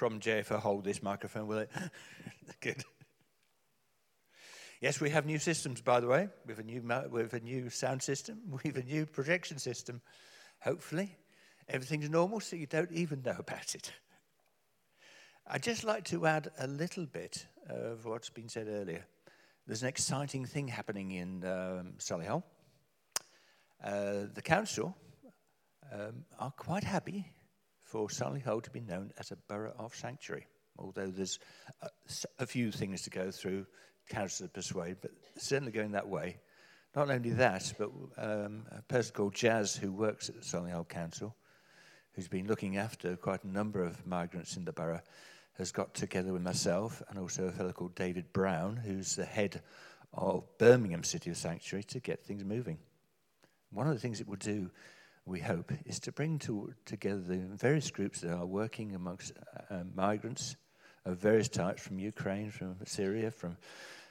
Problem, Jay, I hold this microphone, will it? Good. Yes, we have new systems, by the way. We have a new, we have a new sound system. We have a new projection system. Hopefully, everything's normal, so you don't even know about it. I'd just like to add a little bit of what's been said earlier. There's an exciting thing happening in um, Solihull. Uh, the council um, are quite happy for Solihull to be known as a borough of sanctuary, although there's a, a few things to go through, council to persuade, but certainly going that way. Not only that, but um, a person called Jazz, who works at the Solihull Council, who's been looking after quite a number of migrants in the borough, has got together with myself and also a fellow called David Brown, who's the head of Birmingham City of Sanctuary, to get things moving. One of the things it will do, we hope, is to bring to, together the various groups that are working amongst uh, uh migrants of various types from Ukraine, from Syria, from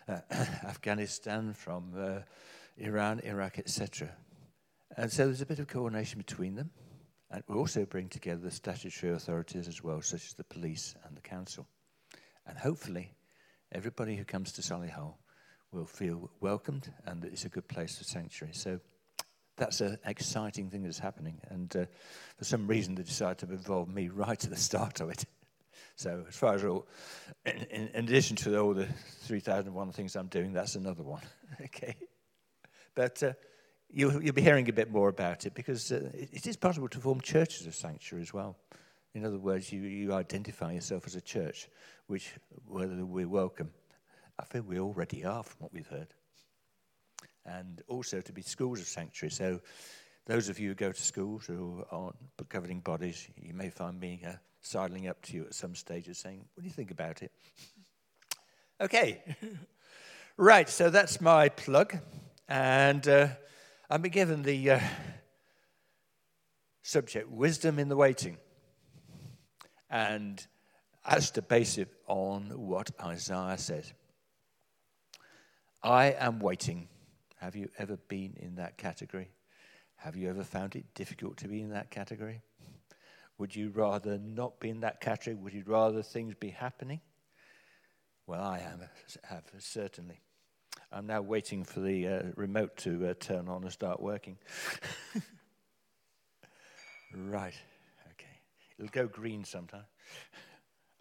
uh, Afghanistan, from uh, Iran, Iraq, etc. And so there's a bit of coordination between them. And we also bring together the statutory authorities as well, such as the police and the council. And hopefully, everybody who comes to Solihull will feel welcomed and that it's a good place for sanctuary. So that's an exciting thing that's happening. And uh, for some reason, they decided to involve me right at the start of it. So, as far as all, in, in addition to all the 3,001 things I'm doing, that's another one. okay. But uh, you'll, you'll, be hearing a bit more about it because uh, it, it is possible to form churches of sanctuary as well. In other words, you, you identify yourself as a church, which, whether we're welcome, I feel we already are from what we've heard. And also to be schools of sanctuary. So, those of you who go to schools who aren't governing bodies, you may find me uh, sidling up to you at some stages saying, What do you think about it? okay. right, so that's my plug. And. Uh, I've been given the uh, subject wisdom in the waiting. And as to base it on what Isaiah says. I am waiting. Have you ever been in that category? Have you ever found it difficult to be in that category? Would you rather not be in that category? Would you rather things be happening? Well, I am, have, certainly. I'm now waiting for the uh, remote to uh, turn on and start working. right. Okay. It'll go green sometime.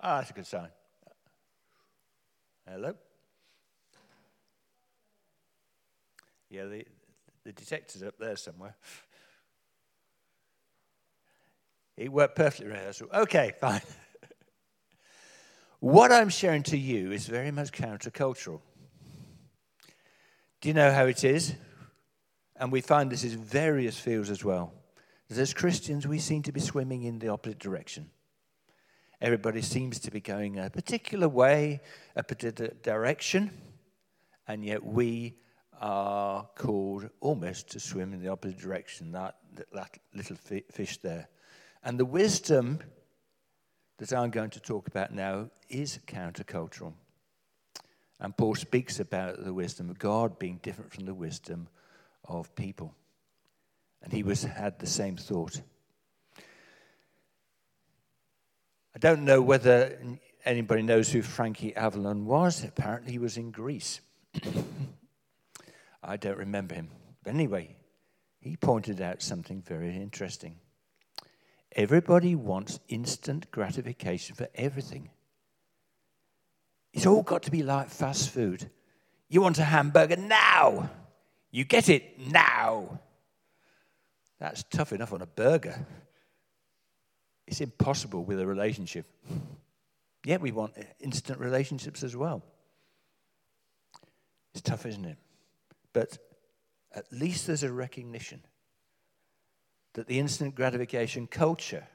Ah, that's a good sign. Hello? Yeah, the, the detector's up there somewhere. It worked perfectly rehearsal. Okay, fine. what I'm sharing to you is very much countercultural. Do you know how it is? And we find this in various fields as well. As Christians, we seem to be swimming in the opposite direction. Everybody seems to be going a particular way, a particular direction, and yet we are called almost to swim in the opposite direction, that, that little fish there. And the wisdom that I'm going to talk about now is countercultural. And Paul speaks about the wisdom of God being different from the wisdom of people. And he was, had the same thought. I don't know whether anybody knows who Frankie Avalon was. Apparently, he was in Grease. I don't remember him. But anyway, he pointed out something very interesting. Everybody wants instant gratification for everything. It's all got to be like fast food. You want a hamburger now. You get it now. That's tough enough on a burger. It's impossible with a relationship. Yet we want instant relationships as well. It's tough, isn't it? But at least there's a recognition that the instant gratification culture,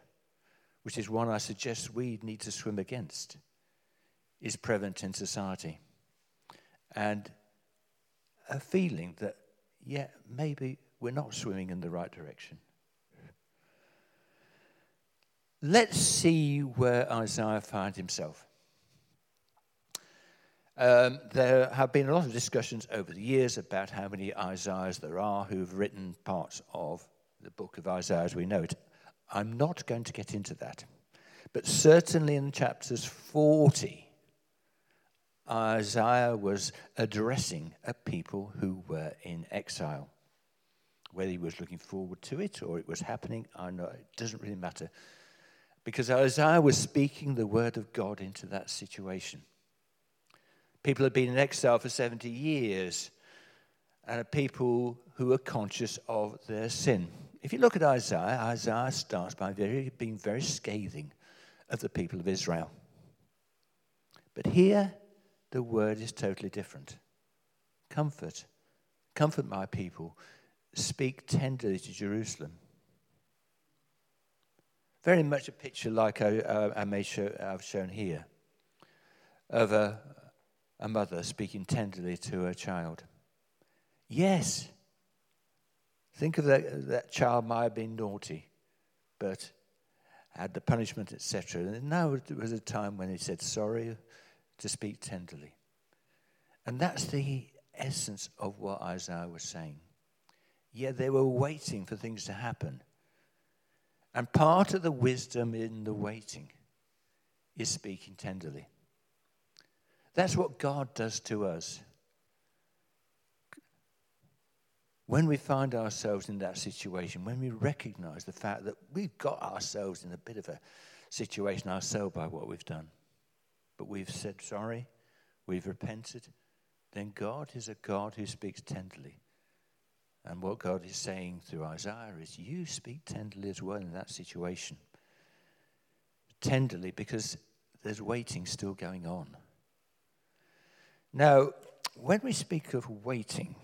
which is one I suggest we need to swim against, is prevalent in society. And a feeling that, yeah, maybe we're not swimming in the right direction. Let's see where Isaiah finds himself. Um, there have been a lot of discussions over the years about how many Isaiahs there are who've written parts of the book of Isaiah as we know it. I'm not going to get into that. But certainly in chapters 40, Isaiah was addressing a people who were in exile. Whether he was looking forward to it or it was happening, I know it doesn't really matter. Because Isaiah was speaking the word of God into that situation. People had been in exile for 70 years and are people who are conscious of their sin. If you look at Isaiah, Isaiah starts by very, being very scathing of the people of Israel. But here, the word is totally different. Comfort. Comfort my people. Speak tenderly to Jerusalem. Very much a picture like I, uh, I may show, I've shown here of a, a mother speaking tenderly to her child. Yes, think of that, that child might have been naughty, but had the punishment, etc. And now it was a time when he said sorry to speak tenderly. And that's the essence of what Isaiah was saying. Yeah, they were waiting for things to happen. And part of the wisdom in the waiting is speaking tenderly. That's what God does to us. When we find ourselves in that situation, when we recognize the fact that we've got ourselves in a bit of a situation ourselves by what we've done, but we've said sorry, we've repented, then God is a God who speaks tenderly. And what God is saying through Isaiah is, You speak tenderly as well in that situation. Tenderly, because there's waiting still going on. Now, when we speak of waiting,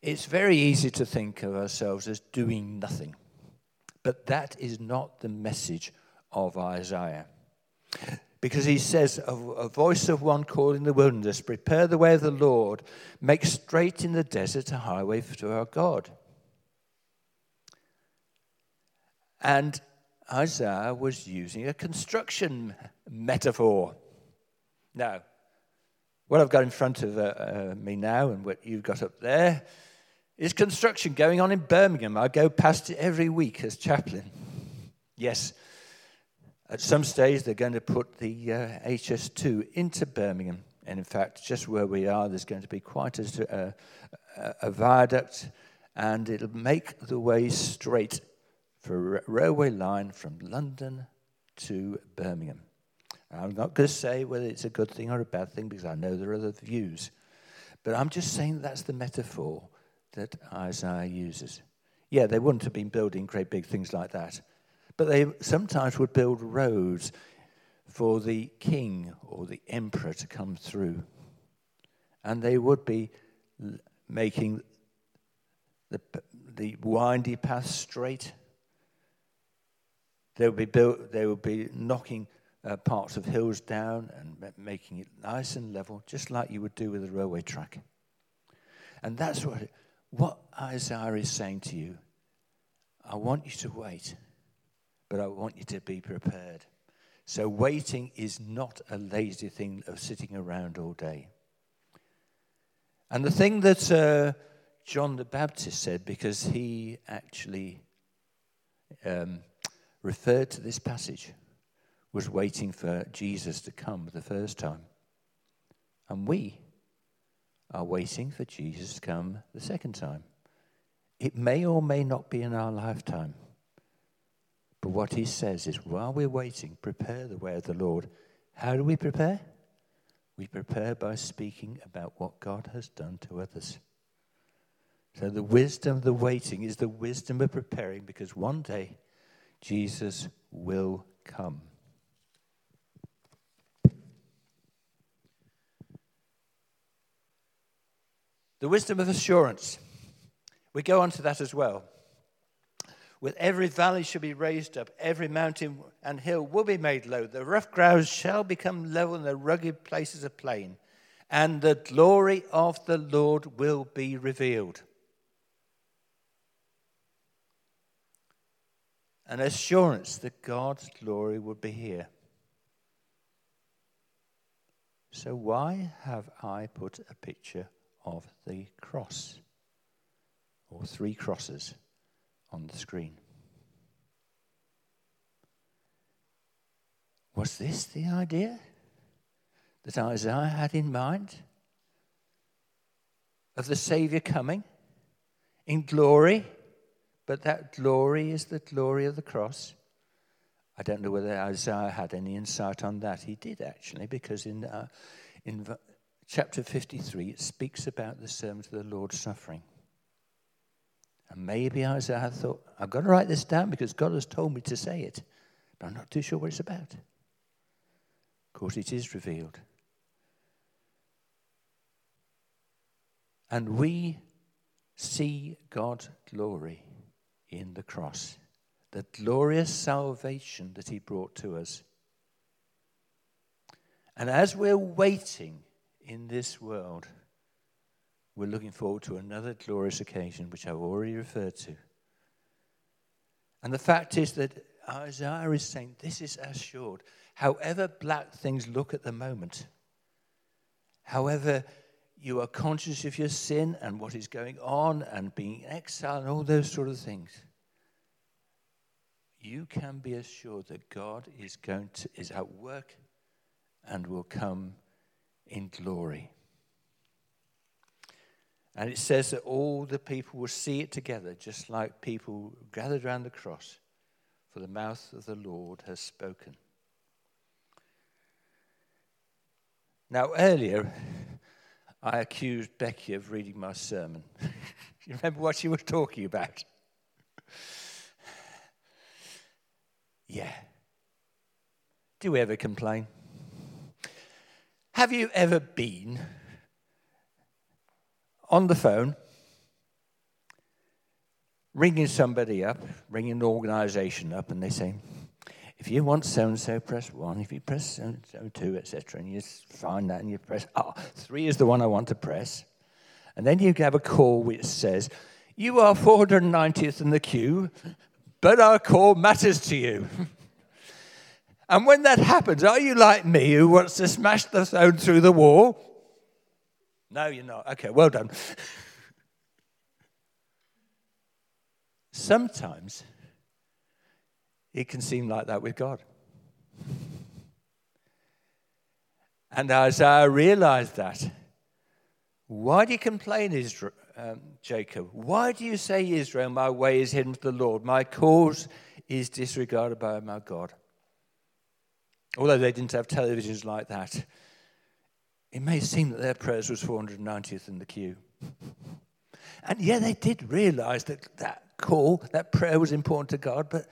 it's very easy to think of ourselves as doing nothing. But that is not the message of Isaiah. Because he says, a, voice of one calling the wilderness, prepare the way of the Lord, make straight in the desert a highway to our God. And Isaiah was using a construction metaphor. Now, what I've got in front of uh, uh, me now and what you've got up there is construction going on in Birmingham. I go past it every week as chaplain. Yes, at some stage they're going to put the uh, HS2 into Birmingham. And in fact, just where we are, there's going to be quite a, a, a viaduct, and it'll make the way straight for a railway line from London to Birmingham. I'm not going to say whether it's a good thing or a bad thing because I know there are other views. But I'm just saying that's the metaphor that Isaiah uses. Yeah, they wouldn't have been building great big things like that, but they sometimes would build roads for the king or the emperor to come through. And they would be making the, the windy path straight. They would be built, they would be knocking uh, parts of hills down and making it nice and level, just like you would do with a railway track. And that's what what Isaiah is saying to you, I want you to wait, but I want you to be prepared. So, waiting is not a lazy thing of sitting around all day. And the thing that uh, John the Baptist said, because he actually um, referred to this passage, was waiting for Jesus to come the first time. And we are waiting for Jesus to come the second time. It may or may not be in our lifetime. But what he says is while we're waiting, prepare the way of the Lord. How do we prepare? We prepare by speaking about what God has done to others. So the wisdom of the waiting is the wisdom of preparing because one day Jesus will come. The wisdom of assurance. We go on to that as well. With every valley shall be raised up, every mountain and hill will be made low. The rough grounds shall become level, and the rugged places a plain. And the glory of the Lord will be revealed. An assurance that God's glory would be here. So, why have I put a picture of the cross, or three crosses on the screen. Was this the idea that Isaiah had in mind? Of the Savior coming in glory, but that glory is the glory of the cross. I don't know whether Isaiah had any insight on that. He did actually, because in, uh, in chapter 53 it speaks about the servant of the Lord suffering. And maybe Isaiah thought, I've got to write this down because God has told me to say it, but I'm not too sure what it's about. Of course, it is revealed. And we see God's glory in the cross, the glorious salvation that He brought to us. And as we're waiting in this world, we're looking forward to another glorious occasion, which I've already referred to. And the fact is that Isaiah is saying this is assured. However black things look at the moment, however you are conscious of your sin and what is going on and being in exile and all those sort of things, you can be assured that God is going to is at work and will come in glory. And it says that all the people will see it together, just like people gathered around the cross, for the mouth of the Lord has spoken. Now, earlier, I accused Becky of reading my sermon. you remember what she was talking about? yeah. Do we ever complain? Have you ever been on the phone, ringing somebody up, ringing an organization up, and they say, if you want so and so, press one. If you press so and so, two, etc., and you find that and you press, ah, oh, three is the one I want to press. And then you have a call which says, You are 490th in the queue, but our call matters to you. and when that happens, are you like me who wants to smash the phone through the wall? No, you're not. Okay, well done. Sometimes it can seem like that with God. And Isaiah realized that. Why do you complain, Israel, um, Jacob? Why do you say, Israel, my way is hidden from the Lord? My cause is disregarded by my God. Although they didn't have televisions like that, it may seem that their prayers was 490th in the queue. And yeah, they did realize that that call, that prayer was important to God, but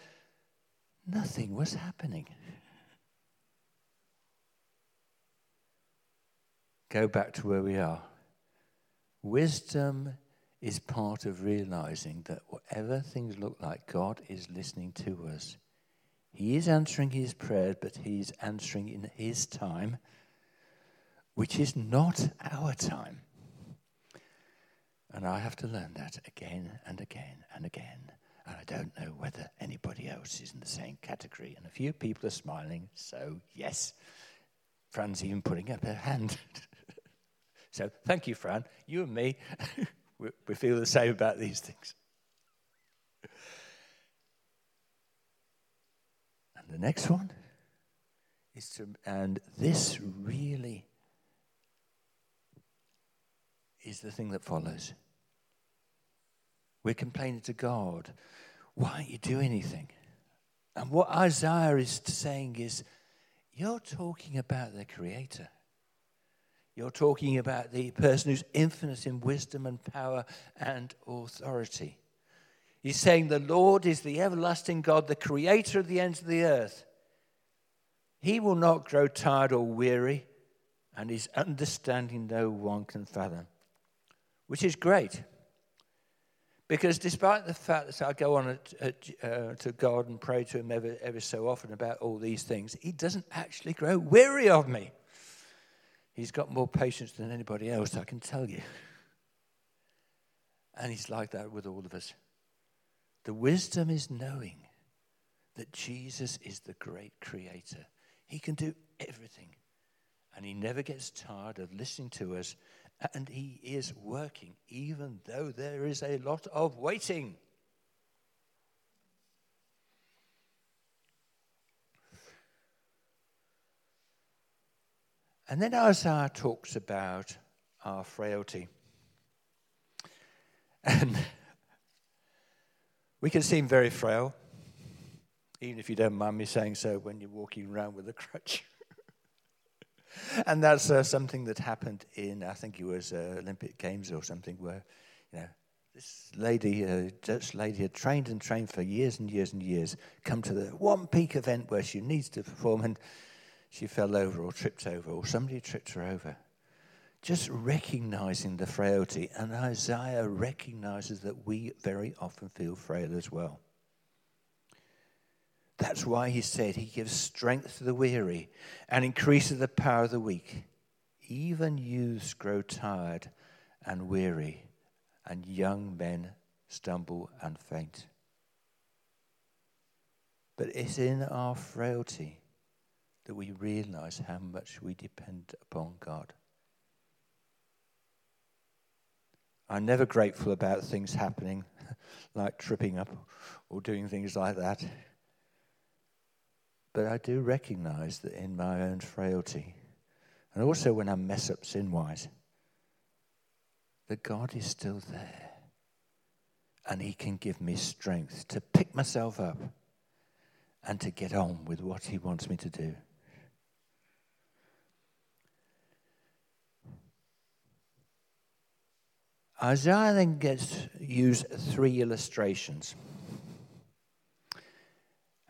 nothing was happening. Go back to where we are. Wisdom is part of realizing that whatever things look like, God is listening to us. He is answering his prayers, but he's answering in his time which is not our time. And I have to learn that again and again and again. And I don't know whether anybody else is in the same category. And a few people are smiling, so yes. Fran's even putting up her hand. so thank you, Fran. You and me, we feel the same about these things. And the next one is to, and this really is the thing that follows. We're complaining to God, why don't you do anything? And what Isaiah is saying is, you're talking about the Creator. You're talking about the person who's infinite in wisdom and power and authority. He's saying the Lord is the everlasting God, the creator of the ends of the earth. He will not grow tired or weary, and his understanding no one can fathom which is great. Because despite the fact that I go on uh, to God and pray to Him ever, ever so often about all these things, He doesn't actually grow weary of me. He's got more patience than anybody else, I can tell you. And He's like that with all of us. The wisdom is knowing that Jesus is the great creator. He can do everything. And He never gets tired of listening to us and He is working, even though there is a lot of waiting. And then Isaiah talks about our frailty. And we can seem very frail, even if you don't mind me saying so when you're walking around with a crutch. and that's uh, something that happened in, I think it was uh, Olympic Games or something, where, you know, this lady, uh, Dutch lady, had trained and trained for years and years and years, come to the one peak event where she needs to perform, and she fell over or tripped over, or somebody tripped her over. Just recognizing the frailty, and Isaiah recognizes that we very often feel frail as well. That's why he said he gives strength to the weary and increases the power of the weak. Even youths grow tired and weary, and young men stumble and faint. But it's in our frailty that we realize how much we depend upon God. I'm never grateful about things happening, like tripping up or doing things like that. But I do recognize that in my own frailty, and also when I mess up sin wise, that God is still there. And He can give me strength to pick myself up and to get on with what He wants me to do. Isaiah then gets use three illustrations.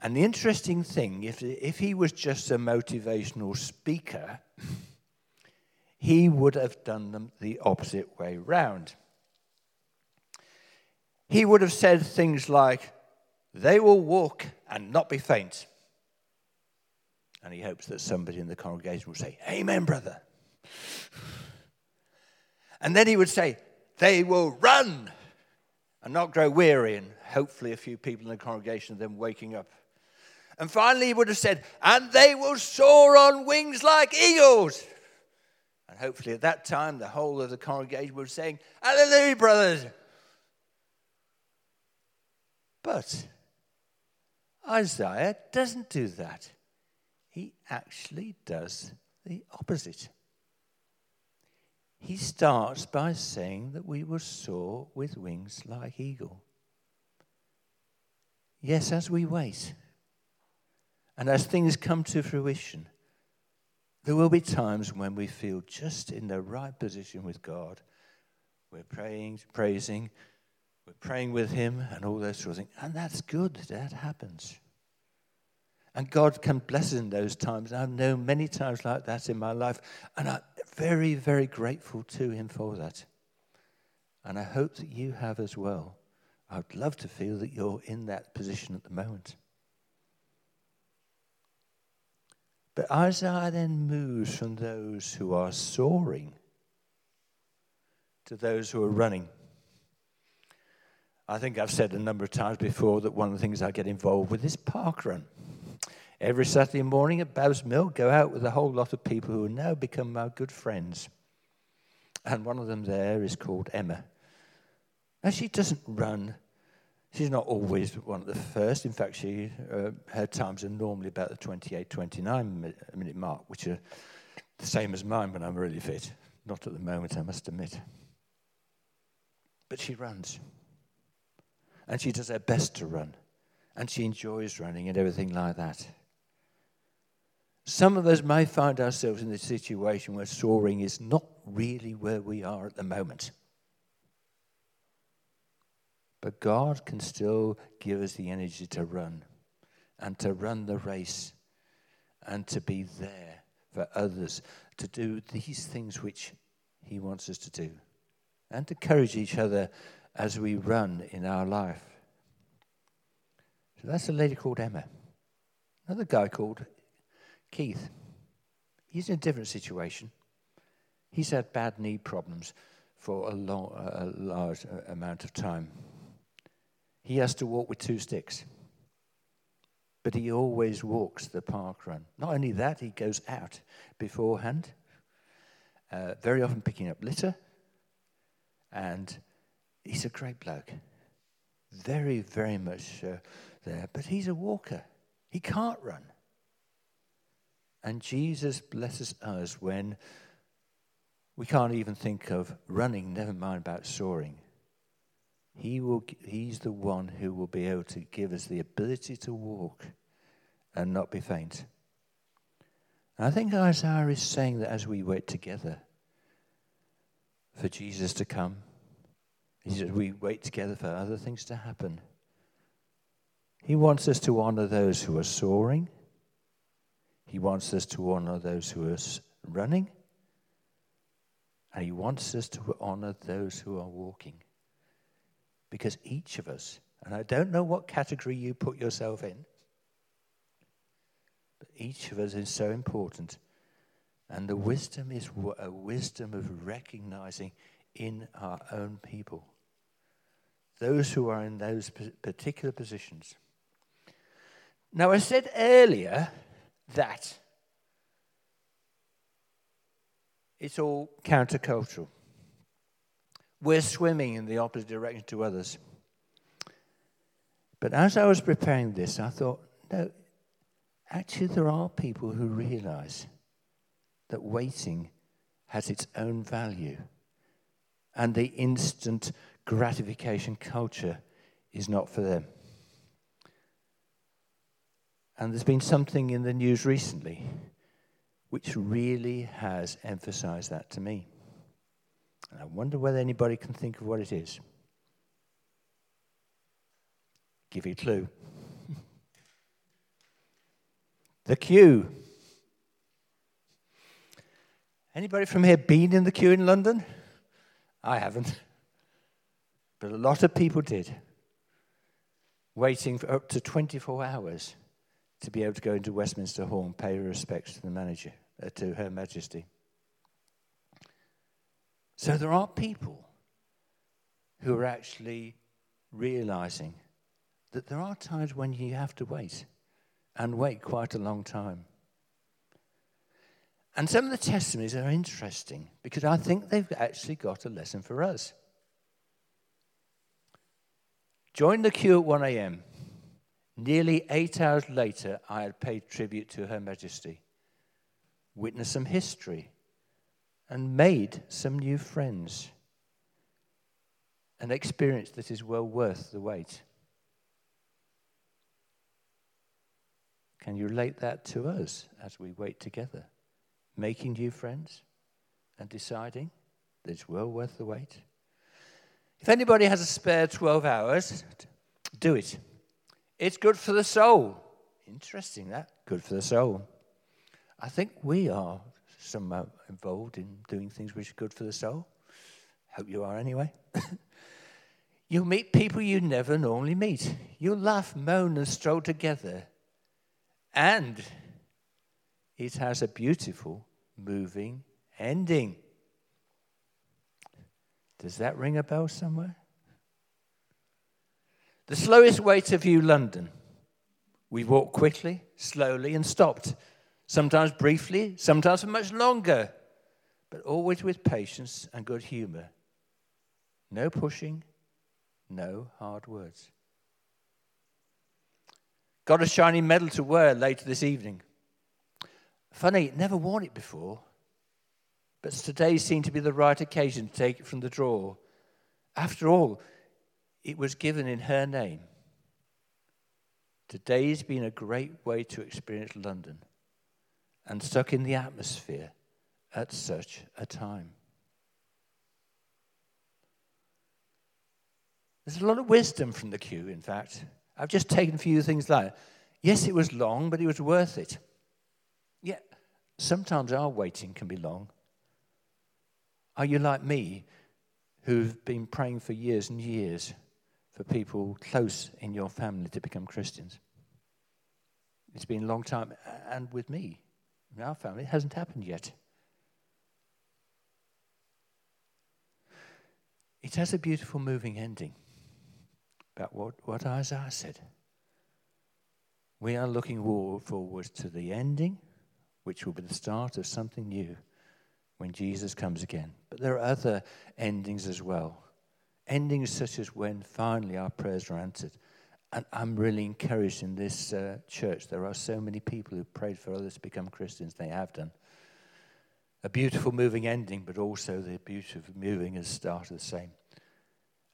And the interesting thing, if, if he was just a motivational speaker, he would have done them the opposite way round. He would have said things like, They will walk and not be faint. And he hopes that somebody in the congregation will say, Amen, brother. And then he would say, They will run and not grow weary. And hopefully, a few people in the congregation of them waking up and finally, he would have said, And they will soar on wings like eagles. And hopefully, at that time, the whole of the congregation was saying, Hallelujah, brothers. But Isaiah doesn't do that. He actually does the opposite. He starts by saying that we will soar with wings like eagle. Yes, as we wait. And as things come to fruition, there will be times when we feel just in the right position with God. We're praying, praising, we're praying with Him, and all those sort of things. And that's good, that happens. And God can bless us in those times. And I've known many times like that in my life, and I'm very, very grateful to Him for that. And I hope that you have as well. I'd love to feel that you're in that position at the moment. But Isaiah then moves from those who are soaring to those who are running. I think I've said a number of times before that one of the things I get involved with is park run. Every Saturday morning at Babbs Mill, go out with a whole lot of people who have now become my good friends. And one of them there is called Emma. Now, she doesn't run She's not always one of the first. In fact, she, uh, her times are normally about the 28, 29 minute mark, which are the same as mine when I'm really fit. Not at the moment, I must admit. But she runs. And she does her best to run. And she enjoys running and everything like that. Some of us may find ourselves in a situation where soaring is not really where we are at the moment. But God can still give us the energy to run and to run the race and to be there for others, to do these things which He wants us to do, and to encourage each other as we run in our life. So that's a lady called Emma. Another guy called Keith. He's in a different situation. He's had bad knee problems for a, long, a large amount of time he has to walk with two sticks. But he always walks the park run. Not only that, he goes out beforehand, uh, very often picking up litter. And he's a great bloke. Very, very much uh, there. But he's a walker. He can't run. And Jesus blesses us when we can't even think of running, never mind about soaring. He will, he's the one who will be able to give us the ability to walk and not be faint. And I think Isaiah is saying that as we wait together for Jesus to come, we wait together for other things to happen, he wants us to honor those who are soaring. He wants us to honor those who are running. And he wants us to honor those who are walking. Because each of us, and I don't know what category you put yourself in, but each of us is so important. And the wisdom is a wisdom of recognizing in our own people those who are in those particular positions. Now, I said earlier that it's all countercultural. We're swimming in the opposite direction to others. But as I was preparing this, I thought, no, actually, there are people who realize that waiting has its own value and the instant gratification culture is not for them. And there's been something in the news recently which really has emphasized that to me. And I wonder whether anybody can think of what it is. Give you a clue. the queue. Anybody from here been in the queue in London? I haven't. But a lot of people did. Waiting for up to 24 hours to be able to go into Westminster Hall and pay her respects to the manager, uh, to Her Majesty. So there are people who are actually realizing that there are times when you have to wait and wait quite a long time. And some of the testimonies are interesting because I think they've actually got a lesson for us. Join the queue at 1 a.m. Nearly eight hours later, I had paid tribute to Her Majesty, witnessed some history, and made some new friends. An experience that is well worth the wait. Can you relate that to us as we wait together? Making new friends and deciding that it's well worth the wait? If anybody has a spare 12 hours, do it. It's good for the soul. Interesting that. Good for the soul. I think we are somehow uh, involved in doing things which are good for the soul. Hope you are anyway. You'll meet people you never normally meet. You'll laugh, moan, and stroll together. And it has a beautiful, moving ending. Does that ring a bell somewhere? The slowest way to view London. We walked quickly, slowly, and stopped. Sometimes briefly, sometimes for much longer, but always with patience and good humor. No pushing, no hard words. Got a shiny medal to wear later this evening. Funny, never worn it before, but today seemed to be the right occasion to take it from the drawer. After all, it was given in her name. Today's been a great way to experience London and stuck in the atmosphere at such a time. There's a lot of wisdom from the queue, in fact. I've just taken a few things like yes, it was long, but it was worth it. Yeah, sometimes our waiting can be long. Are you like me, who've been praying for years and years for people close in your family to become Christians. It's been a long time, and with me, in our family, it hasn't happened yet. It has a beautiful, moving ending about what, what Isaiah said. We are looking forward to the ending, which will be the start of something new when Jesus comes again. But there are other endings as well. Endings such as when finally our prayers are answered And I'm really encouraged in this uh, church. There are so many people who prayed for others to become Christians. They have done. A beautiful moving ending, but also the beauty of moving has started the same.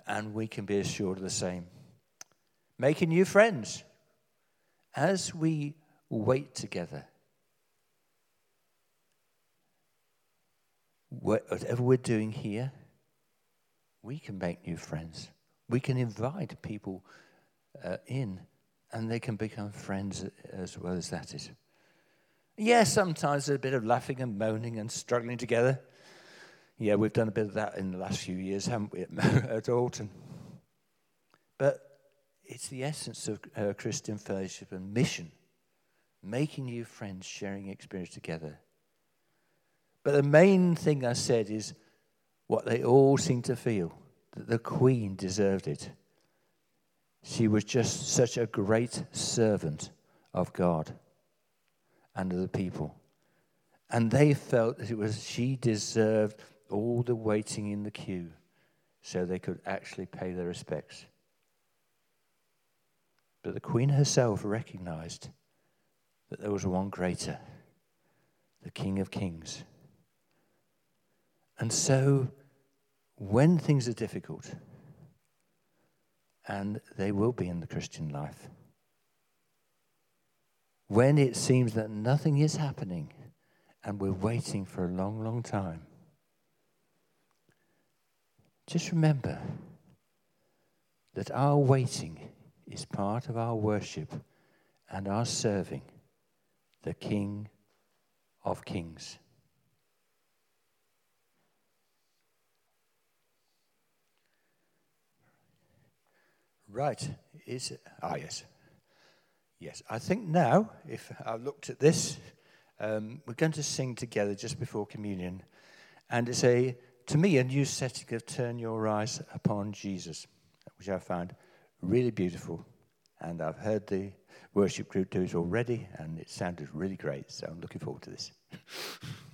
And we can be assured of the same. Making new friends as we wait together. Whatever we're doing here, we can make new friends. We can invite people uh, in, and they can become friends as well as that is. Yes, sometimes there's a bit of laughing and moaning and struggling together. Yeah, we've done a bit of that in the last few years, haven't we, at Alton? But it's the essence of uh, Christian fellowship and mission making new friends, sharing experience together. But the main thing I said is what they all seemed to feel that the Queen deserved it. She was just such a great servant of God and of the people. And they felt that it was she deserved all the waiting in the queue so they could actually pay their respects. But the Queen herself recognized that there was one greater, the King of Kings. And so, when things are difficult, and they will be in the Christian life. When it seems that nothing is happening and we're waiting for a long, long time, just remember that our waiting is part of our worship and our serving the King of Kings. Right. Is it? Ah, yes. Yes. I think now, if I've looked at this, um, we're going to sing together just before communion. And it's a, to me, a new setting of Turn Your Eyes Upon Jesus, which I found really beautiful. And I've heard the worship group do it already, and it sounded really great. So I'm looking forward to this.